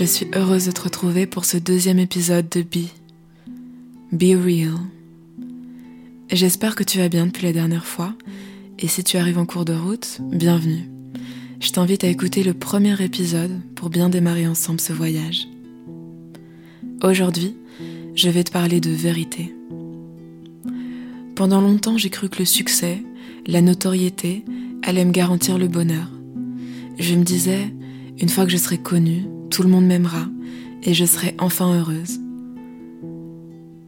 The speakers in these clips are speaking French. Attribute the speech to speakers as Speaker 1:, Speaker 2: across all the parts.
Speaker 1: Je suis heureuse de te retrouver pour ce deuxième épisode de Be. Be Real. J'espère que tu vas bien depuis la dernière fois, et si tu arrives en cours de route, bienvenue. Je t'invite à écouter le premier épisode pour bien démarrer ensemble ce voyage. Aujourd'hui, je vais te parler de vérité. Pendant longtemps, j'ai cru que le succès, la notoriété, allaient me garantir le bonheur. Je me disais, une fois que je serai connue, tout le monde m'aimera et je serai enfin heureuse.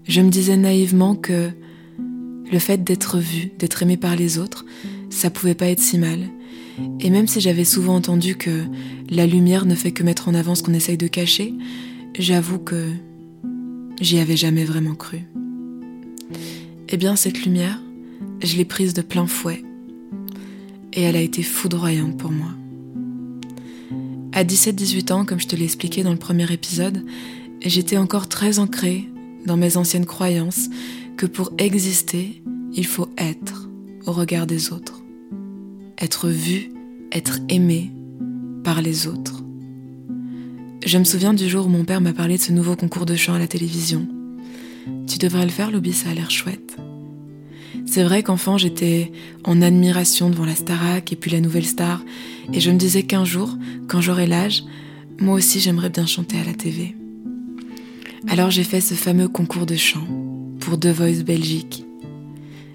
Speaker 1: Je me disais naïvement que le fait d'être vue, d'être aimée par les autres, ça pouvait pas être si mal. Et même si j'avais souvent entendu que la lumière ne fait que mettre en avant ce qu'on essaye de cacher, j'avoue que j'y avais jamais vraiment cru. Eh bien, cette lumière, je l'ai prise de plein fouet. Et elle a été foudroyante pour moi. À 17-18 ans, comme je te l'ai expliqué dans le premier épisode, j'étais encore très ancrée dans mes anciennes croyances que pour exister, il faut être au regard des autres. Être vu, être aimé par les autres. Je me souviens du jour où mon père m'a parlé de ce nouveau concours de chant à la télévision. Tu devrais le faire, Lobby, ça a l'air chouette. C'est vrai qu'enfant, j'étais en admiration devant la Starac et puis la nouvelle star, et je me disais qu'un jour, quand j'aurai l'âge, moi aussi j'aimerais bien chanter à la TV. Alors j'ai fait ce fameux concours de chant pour The Voice Belgique.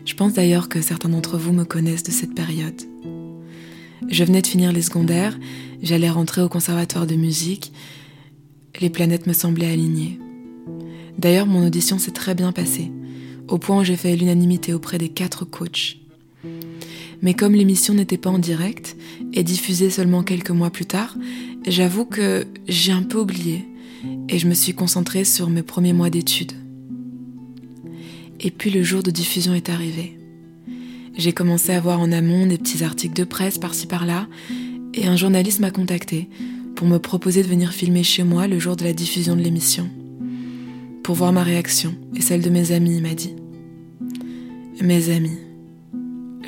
Speaker 1: Je pense d'ailleurs que certains d'entre vous me connaissent de cette période. Je venais de finir les secondaires, j'allais rentrer au conservatoire de musique, les planètes me semblaient alignées. D'ailleurs, mon audition s'est très bien passée au point où j'ai fait l'unanimité auprès des quatre coachs. Mais comme l'émission n'était pas en direct et diffusée seulement quelques mois plus tard, j'avoue que j'ai un peu oublié et je me suis concentrée sur mes premiers mois d'études. Et puis le jour de diffusion est arrivé. J'ai commencé à voir en amont des petits articles de presse par-ci par-là et un journaliste m'a contacté pour me proposer de venir filmer chez moi le jour de la diffusion de l'émission pour voir ma réaction et celle de mes amis, m'a dit. Mes amis.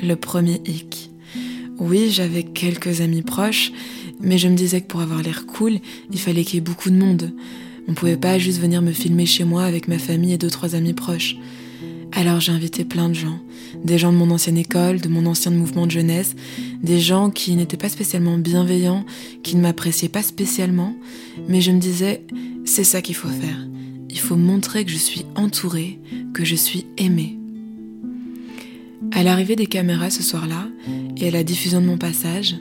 Speaker 1: Le premier hic. Oui, j'avais quelques amis proches, mais je me disais que pour avoir l'air cool, il fallait qu'il y ait beaucoup de monde. On pouvait pas juste venir me filmer chez moi avec ma famille et deux trois amis proches. Alors j'ai invité plein de gens, des gens de mon ancienne école, de mon ancien mouvement de jeunesse, des gens qui n'étaient pas spécialement bienveillants, qui ne m'appréciaient pas spécialement, mais je me disais, c'est ça qu'il faut faire il faut montrer que je suis entourée, que je suis aimée. À l'arrivée des caméras ce soir-là et à la diffusion de mon passage,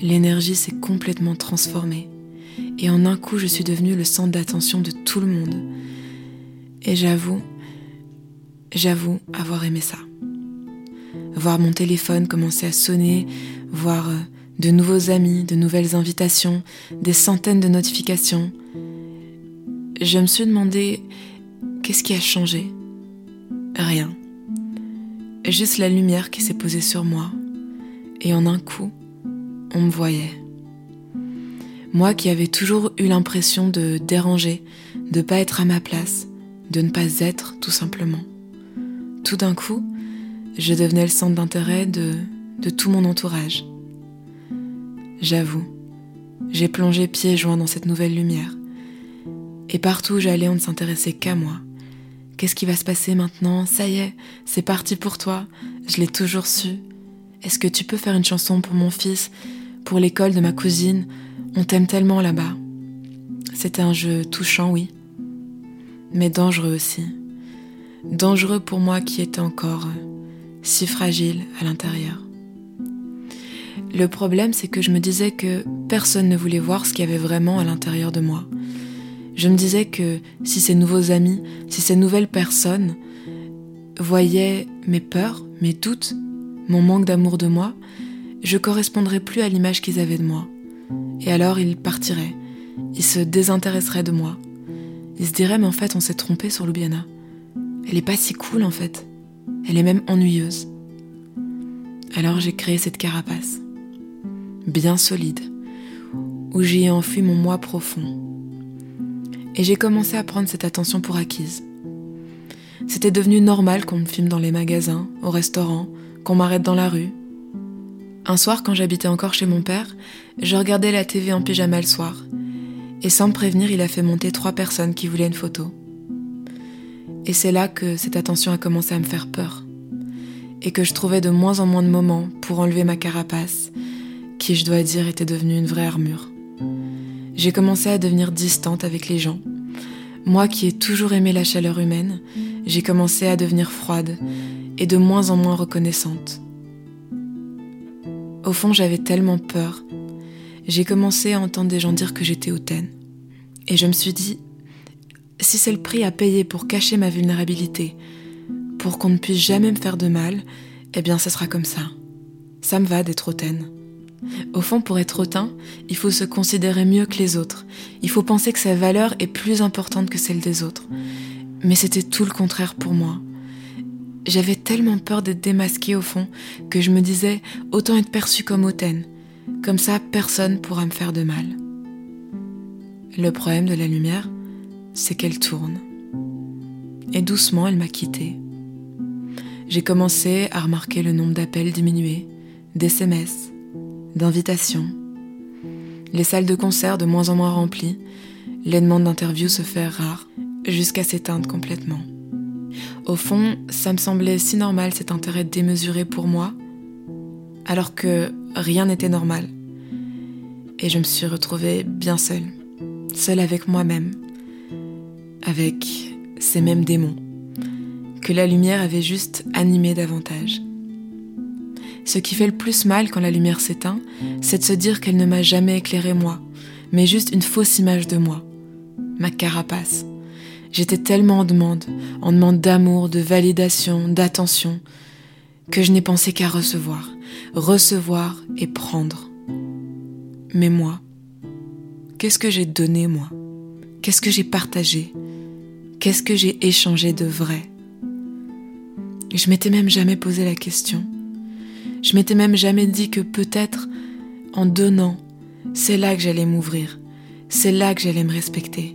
Speaker 1: l'énergie s'est complètement transformée. Et en un coup, je suis devenue le centre d'attention de tout le monde. Et j'avoue, j'avoue avoir aimé ça. Voir mon téléphone commencer à sonner, voir euh, de nouveaux amis, de nouvelles invitations, des centaines de notifications, je me suis demandé qu'est-ce qui a changé? Rien. Juste la lumière qui s'est posée sur moi. Et en un coup, on me voyait. Moi qui avais toujours eu l'impression de déranger, de pas être à ma place, de ne pas être tout simplement. Tout d'un coup, je devenais le centre d'intérêt de, de tout mon entourage. J'avoue, j'ai plongé pieds joints dans cette nouvelle lumière. Et partout où j'allais, on ne s'intéressait qu'à moi. Qu'est-ce qui va se passer maintenant? Ça y est, c'est parti pour toi. Je l'ai toujours su. Est-ce que tu peux faire une chanson pour mon fils, pour l'école de ma cousine? On t'aime tellement là-bas. C'était un jeu touchant, oui, mais dangereux aussi. Dangereux pour moi qui étais encore si fragile à l'intérieur. Le problème, c'est que je me disais que personne ne voulait voir ce qu'il y avait vraiment à l'intérieur de moi. Je me disais que si ces nouveaux amis, si ces nouvelles personnes voyaient mes peurs, mes doutes, mon manque d'amour de moi, je correspondrais plus à l'image qu'ils avaient de moi. Et alors ils partiraient, ils se désintéresseraient de moi. Ils se diraient mais en fait on s'est trompé sur Lubiana. Elle est pas si cool en fait. Elle est même ennuyeuse. Alors j'ai créé cette carapace, bien solide, où j'y ai enfui mon moi profond et j'ai commencé à prendre cette attention pour acquise. C'était devenu normal qu'on me filme dans les magasins, au restaurant, qu'on m'arrête dans la rue. Un soir, quand j'habitais encore chez mon père, je regardais la TV en pyjama le soir. Et sans me prévenir, il a fait monter trois personnes qui voulaient une photo. Et c'est là que cette attention a commencé à me faire peur. Et que je trouvais de moins en moins de moments pour enlever ma carapace, qui je dois dire était devenue une vraie armure. J'ai commencé à devenir distante avec les gens. Moi qui ai toujours aimé la chaleur humaine, j'ai commencé à devenir froide et de moins en moins reconnaissante. Au fond, j'avais tellement peur. J'ai commencé à entendre des gens dire que j'étais hautaine. Et je me suis dit, si c'est le prix à payer pour cacher ma vulnérabilité, pour qu'on ne puisse jamais me faire de mal, eh bien, ce sera comme ça. Ça me va d'être hautaine. Au fond, pour être hautain, il faut se considérer mieux que les autres. Il faut penser que sa valeur est plus importante que celle des autres. Mais c'était tout le contraire pour moi. J'avais tellement peur d'être démasquée au fond que je me disais autant être perçue comme hautaine. Comme ça, personne pourra me faire de mal. Le problème de la lumière, c'est qu'elle tourne. Et doucement, elle m'a quittée. J'ai commencé à remarquer le nombre d'appels diminuer, d'SMS, d'invitations. Les salles de concert de moins en moins remplies, les demandes d'interviews se faire rares, jusqu'à s'éteindre complètement. Au fond, ça me semblait si normal cet intérêt démesuré pour moi, alors que rien n'était normal. Et je me suis retrouvée bien seule, seule avec moi-même, avec ces mêmes démons, que la lumière avait juste animé davantage. Ce qui fait le plus mal quand la lumière s'éteint, c'est de se dire qu'elle ne m'a jamais éclairé moi, mais juste une fausse image de moi, ma carapace. J'étais tellement en demande, en demande d'amour, de validation, d'attention, que je n'ai pensé qu'à recevoir, recevoir et prendre. Mais moi, qu'est-ce que j'ai donné moi? Qu'est-ce que j'ai partagé? Qu'est-ce que j'ai échangé de vrai? Je m'étais même jamais posé la question. Je m'étais même jamais dit que peut-être, en donnant, c'est là que j'allais m'ouvrir, c'est là que j'allais me respecter,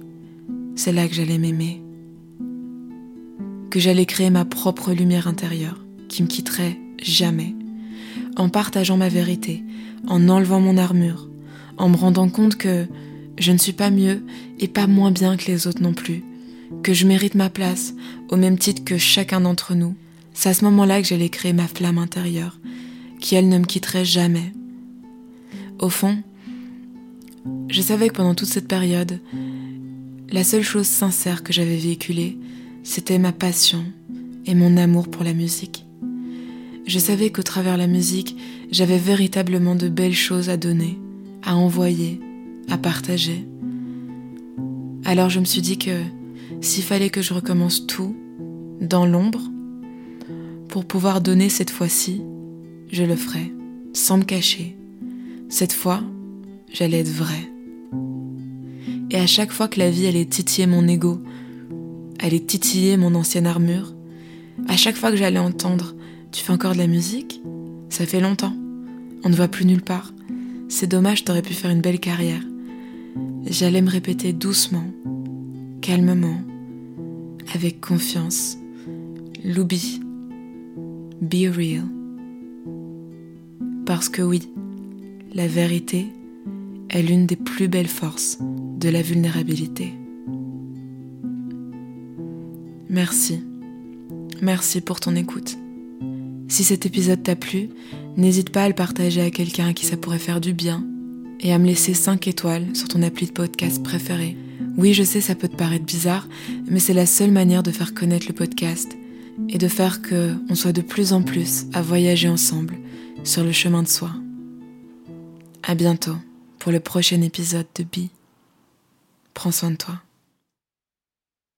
Speaker 1: c'est là que j'allais m'aimer, que j'allais créer ma propre lumière intérieure qui me quitterait jamais, en partageant ma vérité, en enlevant mon armure, en me rendant compte que je ne suis pas mieux et pas moins bien que les autres non plus, que je mérite ma place au même titre que chacun d'entre nous. C'est à ce moment-là que j'allais créer ma flamme intérieure, qui elle ne me quitterait jamais. Au fond, je savais que pendant toute cette période, la seule chose sincère que j'avais véhiculée, c'était ma passion et mon amour pour la musique. Je savais qu'au travers la musique, j'avais véritablement de belles choses à donner, à envoyer, à partager. Alors je me suis dit que s'il fallait que je recommence tout, dans l'ombre, pour pouvoir donner cette fois-ci, je le ferai, sans me cacher. Cette fois, j'allais être vraie. Et à chaque fois que la vie allait titiller mon ego, allait titiller mon ancienne armure, à chaque fois que j'allais entendre Tu fais encore de la musique? Ça fait longtemps. On ne va plus nulle part. C'est dommage, t'aurais pu faire une belle carrière. J'allais me répéter doucement, calmement, avec confiance. Loubi, be real. Parce que oui, la vérité est l'une des plus belles forces de la vulnérabilité. Merci. Merci pour ton écoute. Si cet épisode t'a plu, n'hésite pas à le partager à quelqu'un à qui ça pourrait faire du bien et à me laisser 5 étoiles sur ton appli de podcast préféré. Oui, je sais, ça peut te paraître bizarre, mais c'est la seule manière de faire connaître le podcast et de faire que on soit de plus en plus à voyager ensemble sur le chemin de soi. À bientôt pour le prochain épisode de Bi. Prends soin de toi.